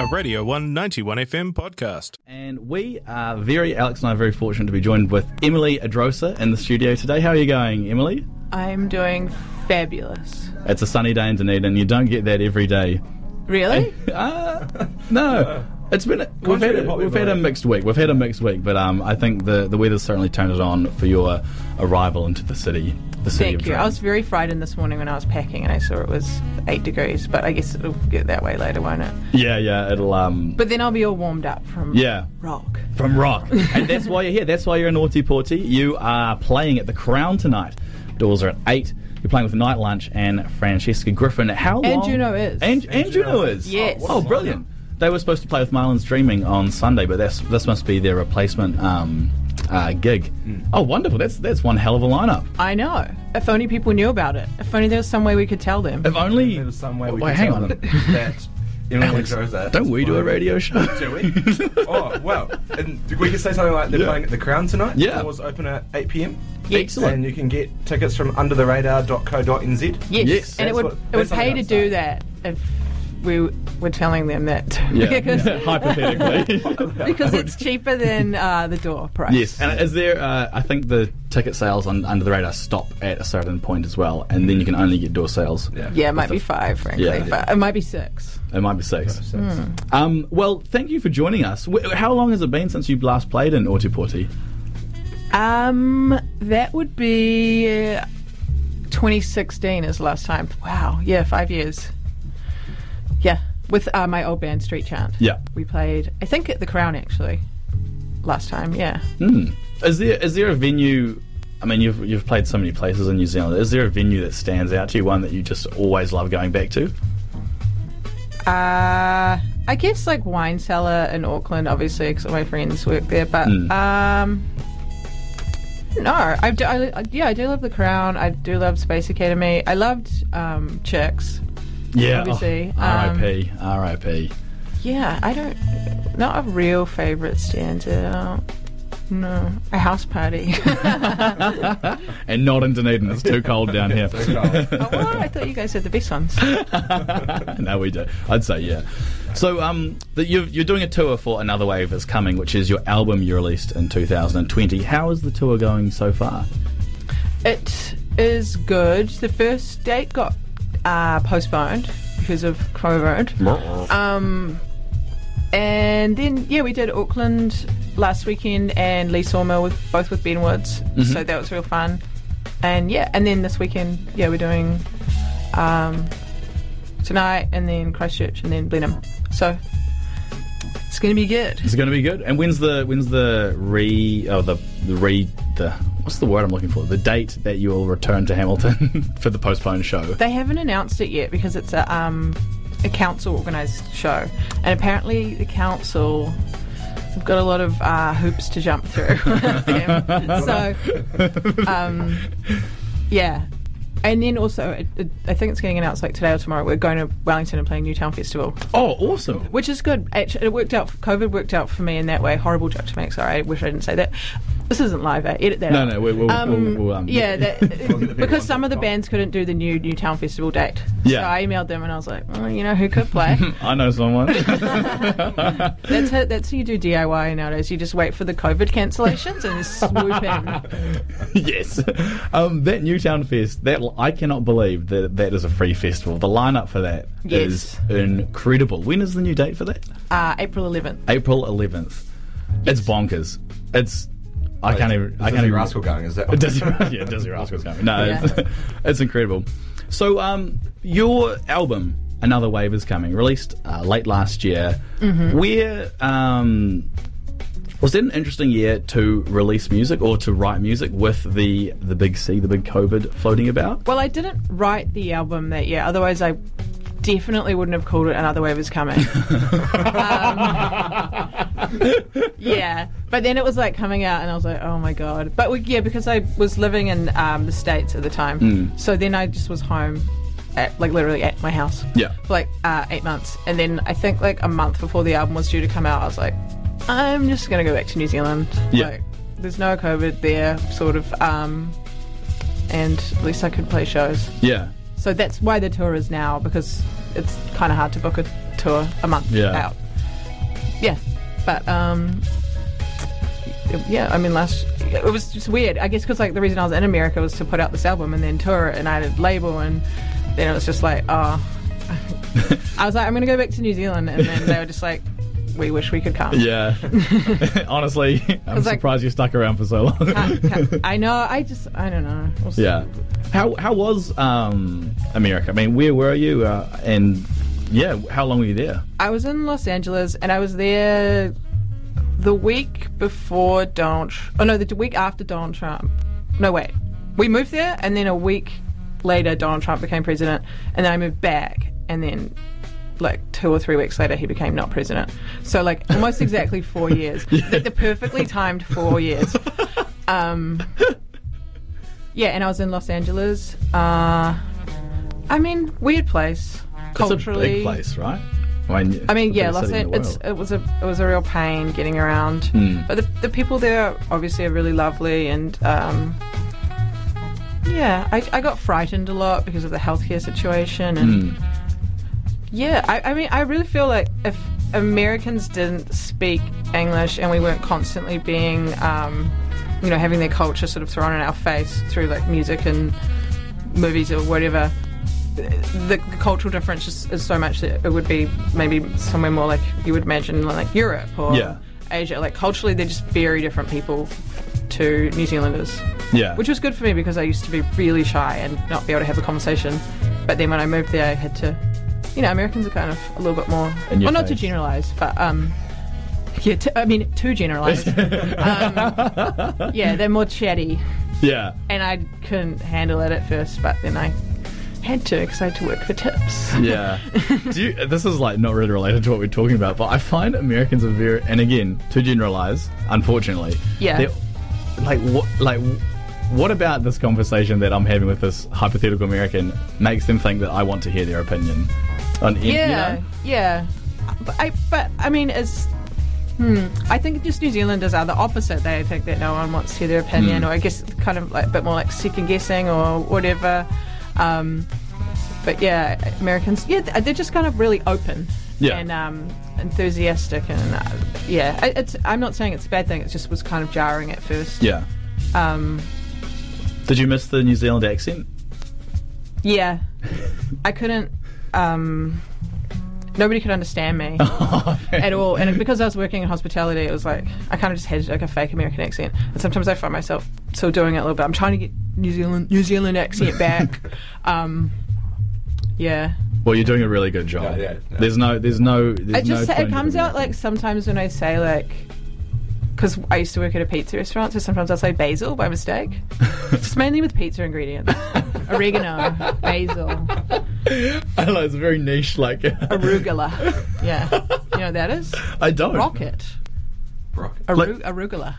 a Radio 191 FM podcast. And we are very, Alex and I are very fortunate to be joined with Emily Edrosa in the studio today. How are you going, Emily? I'm doing fabulous. It's a sunny day in Dunedin. You don't get that every day. Really? Uh, no. It's been a, we've had a, we've had a mixed week. We've had a mixed week, but um, I think the the weather's certainly turned it on for your arrival into the city. The city Thank of you. I was very frightened this morning when I was packing and I saw it was eight degrees, but I guess it'll get that way later, won't it? Yeah, yeah. It'll um. But then I'll be all warmed up from Yeah. rock. From Rock. and that's why you're here. That's why you're a naughty porty. You are playing at the Crown tonight. Doors are at 8. You're playing with Night Lunch and Francesca Griffin. How And long? Juno is. And, and, Juno is. Yes. Oh, brilliant. They were supposed to play with Marlon's Dreaming on Sunday, but that's, this must be their replacement um, uh, gig. Oh, wonderful. That's that's one hell of a lineup. I know. If only people knew about it. If only there was some way we could tell them. If only. There was some way we Wait, could hang tell on. them that Alex, Adrosa don't we do a radio show? Do we? oh, well. And we could say something like they're Yeah. playing at the Crown tonight. Yeah. Doors open at 8 pm. Excellent. And you can get tickets from undertheradar.co.nz. yes. Yes. And it would what- it would pay to I'd do that if we were telling them that. Yeah, because, hypothetically. because it's cheaper than uh, the door price. Yes, and is there? Uh, I think the ticket sales on Under the Radar stop at a certain point as well, and then you can only get door sales. Yeah. Yeah, it might be five, frankly, Yeah. but it might be six. It might be six. Hmm. Um, well, thank you for joining us. How long has it been since you last played in Ōtepoti? Um, that would be uh, 2016 is the last time. Wow, yeah, five years. With uh, my old band Street Chant. Yeah. we played. I think at the Crown actually. Last time, yeah. Hmm. Is there is there a venue? I mean, you've you've played so many places in New Zealand. Is there a venue that stands out to you? One that you just always love going back to? Uh, I guess like Wine Cellar in Auckland, obviously, because my friends work there. But Mm. um, no, I, do, I yeah, I do love the Crown. I do love Space Academy. I loved um, Chicks. Yeah. Obviously, Oh, um, R.I.P. R.I.P. Yeah, I don't. Not a real favorite stands out. No, a house party. And not in Dunedin. It's too cold down here. oh, well, I thought you guys had the best ones. no, we do. I'd say yeah. So, um, the, you're, you're doing a tour for Another Wave is Coming, which is your album you released in 2020. How is the tour going so far? It is good. The first date got uh, postponed because of COVID. Um, and then yeah, we did Auckland last weekend and Leigh Sawmill with both with Ben Woods, so that was real fun. And yeah, and then this weekend, yeah, we're doing um, tonight and then Christchurch and then Blenheim. So it's gonna be good. It's going to be good. And when's the when's the re oh the the re the what's the word I'm looking for? The date that you will return to Hamilton for the postponed show. They haven't announced it yet because it's a um, a council organised show, and apparently the council have got a lot of uh, hoops to jump through. so, um, yeah. And then also, it, it, I think it's getting announced like today or tomorrow. We're going to Wellington and playing Newtown Festival, Oh, awesome! which is good. Actually, it worked out. COVID worked out for me in that way. Horrible joke to make. Sorry, I wish I didn't say that. This isn't live. Eh? Edit that. No, out. no, we- we'll- Um, we'll- we'll, um, yeah, that, because some of the bands couldn't do the new Newtown Festival date. Yeah. So I emailed them and I was like, well, you know who could play? I know someone. that's how, that's how you do DIY nowadays. You just wait for the COVID cancellations and swoop in. yes, um, that Newtown Fest. That I cannot believe that that is a free festival. The lineup for that is Yes. incredible. When is the new date for that? Uh, April 11th. April 11th. It's bonkers. It's I can't even. I can't even. Rascal going, is that? Dizzee, yeah, Dizzee Rascal's coming. No, Yeah. it's, it's incredible. So, um, your album, Another Wave, is coming, released uh, late last year. Mm-hmm. Where um, was it an interesting year to release music or to write music with the the big C, the big COVID floating about? Well, I didn't write the album that year. Otherwise, I definitely wouldn't have called it Another Wave is Coming. um, yeah. But then it was like coming out, and I was like, oh my God. But we, yeah, because I was living in um, the States at the time. Mm. So then I just was home. At, like literally at my house Yeah. for like uh, eight months and then I think like a month before the album was due to come out I was like I'm just gonna go back to New Zealand Yeah. like there's no COVID there sort of um, and at least I could play shows Yeah. So that's why the tour is now because it's kind of hard to book a tour a month Yeah. out. yeah, but um, yeah, I mean, last it was just weird. I guess because like the reason I was in America was to put out this album and then tour it, and I had a label, and then it was just like, oh, I was like, I'm gonna go back to New Zealand, and then they were just like, we wish we could come. Yeah. Honestly, I'm like- surprised you stuck around for so long. Can't- can't- I know. I just, I don't know. We'll yeah. How how was um, America? I mean, where were you? Uh, and yeah, how long were you there? I was in Los Angeles, and I was there the week before Donald. Oh no, the week after Donald Trump. No, wait. We moved there, and then a week later, Donald Trump became president, and then I moved back, and then like two or three weeks later, he became not president. So like almost exactly four years, the, the perfectly timed four years. Um, yeah, and I was in Los Angeles. Uh, I mean, weird place. Culturally, It's a big place, right? I mean, I mean, yeah, Los city in the Angeles. It was a it was a real pain getting around, Hmm. but the the people there obviously are really lovely, and um, yeah, I, I got frightened a lot because of the healthcare situation, and Hmm. Yeah, I, I mean, I really feel like if Americans didn't speak English and we weren't constantly being, um, you know, having their culture sort of thrown in our face through like music and movies or whatever, the, the cultural difference is, is so much that it would be maybe somewhere more like you would imagine like Europe or Yeah. Asia. Like culturally, they're just very different people to New Zealanders. Yeah. Which was good for me because I used to be really shy and not be able to have a conversation. But then when I moved there, I had to, you know, Americans are kind of a little bit more, In well, not to generalize, but um, yeah, t- I mean, to generalize. um, yeah, they're more chatty, yeah. and I couldn't handle it at first, but then I had to because I had to work for tips. Yeah. Do you, this is like not really related to what we're talking about, but I find Americans are very, and again, to generalize, unfortunately. Yeah. Like what? Like what about this conversation that I'm having with this hypothetical American makes them think that I want to hear their opinion? On, in- you Yeah, know? yeah. But I, but I mean, it's. Hmm, I think just New Zealanders are the opposite. They think that no one wants to hear their opinion, Hmm. or I guess kind of like a bit more like second guessing or whatever. Um, but yeah, Americans, yeah, they're just kind of really open Yeah. and um, enthusiastic, and uh, yeah, it's. I'm not saying it's a bad thing. It just was kind of jarring at first. Yeah. Um, Did you miss the New Zealand accent? yeah, I couldn't. Um, nobody could understand me. at all. And because I was working in hospitality, it was like I kind of just had like a fake American accent. And sometimes I find myself still doing it a little bit. I'm trying to get New Zealand New Zealand accent back. um, yeah, Well, you're doing a really good job. Yeah, yeah, yeah. There's no, there's no, there's it just no. it comes out like sometimes when I say like. Because I used to work at a pizza restaurant, so sometimes I'll say basil by mistake. just mainly with pizza ingredients oregano, basil, I know, it's very niche, like. arugula. Yeah. You know what that is? I don't. Rocket. Rock. Aru- arugula.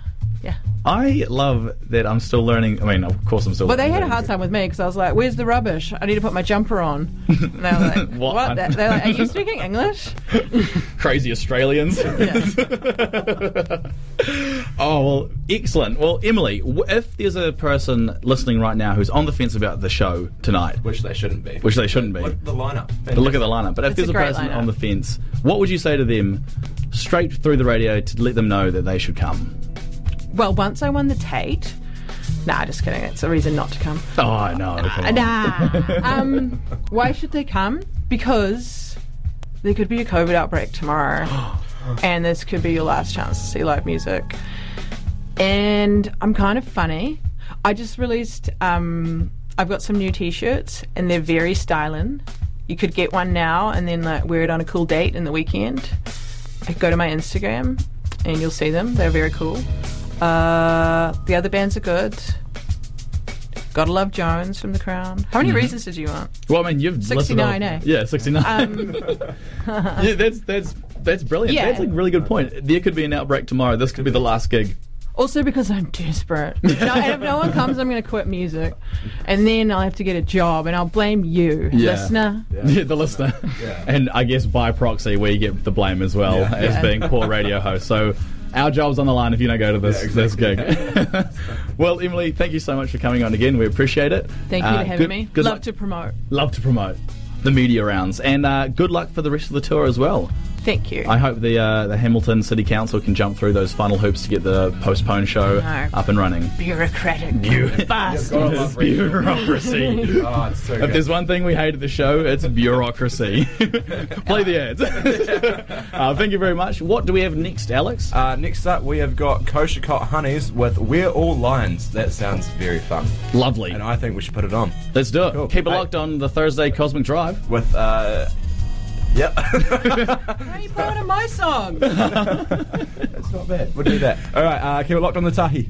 Yeah. I love that I'm still learning. I mean, of course, I'm still. Well, they had a hard time with me because I was like, "Where's the rubbish? I need to put my jumper on." And they were like, What? "What?" They- They're like, "Are you speaking English?" Crazy Australians. oh well, excellent. Well, Emily, if there's a person listening right now who's on the fence about the show tonight, Which they shouldn't be. which they shouldn't be, Look the lineup. but look at the lineup. But if It's there's a a, person lineup. on the fence, what would you say to them straight through the radio to let them know that they should come? Well, once I won the Taite. Nah, just kidding. It's a reason not to come. Oh no! Nah. um, why should they come? Because there could be a COVID outbreak tomorrow, and this could be your last chance to see live music. And I'm kind of funny. I just released. Um, I've got some new T-shirts, and they're very styling. You could get one now, and then like wear it on a cool date in the weekend. Go to my Instagram, and you'll see them. They're very cool. Uh, the other bands are good. Gotta love Jones from The Crown. How many reasons did you want? Well, I mean, you've 69, eh? Yeah, sixty-nine. Um, yeah, that's that's that's brilliant. Yeah. That's a really good point. There could be an outbreak tomorrow. This could be the last gig. also because I'm desperate. No, and if no one comes, I'm going to quit music, and then I'll have to get a job, and I'll blame you, Yeah. listener. Yeah, the listener. Yeah. And I guess by proxy, we get the blame as well Yeah. as Yeah. being poor radio hosts. So our job's on the line if you don't go to this Yeah, this gig. well, Emily, thank you so much for coming on again. We appreciate it. Thank you Uh, for having good- me. Good Love luck, to promote. love to promote the media rounds, and uh, good luck for the rest of the tour as well. Thank you. I hope the uh, the Hamilton City Council can jump through those final hoops to get the postponed show No. up and running. Bureaucratic bastard. Gotta love reading. Bureaucracy. Oh, it's so If good. there's one thing we hate at the show, it's bureaucracy. Play the ads. uh, thank you very much. What do we have next, Alex? Uh, next up, we have got Kosher Cot Honeys with We're All Lions. That sounds very fun. Lovely. And I think we should put it on. Let's do it. Cool. Keep it Hey. locked on the Thursday Cosmic Drive. With, uh. Yep. Why are you playing on my song? That's not bad. We'll do that. Alright, uh, keep it locked on the Tahi.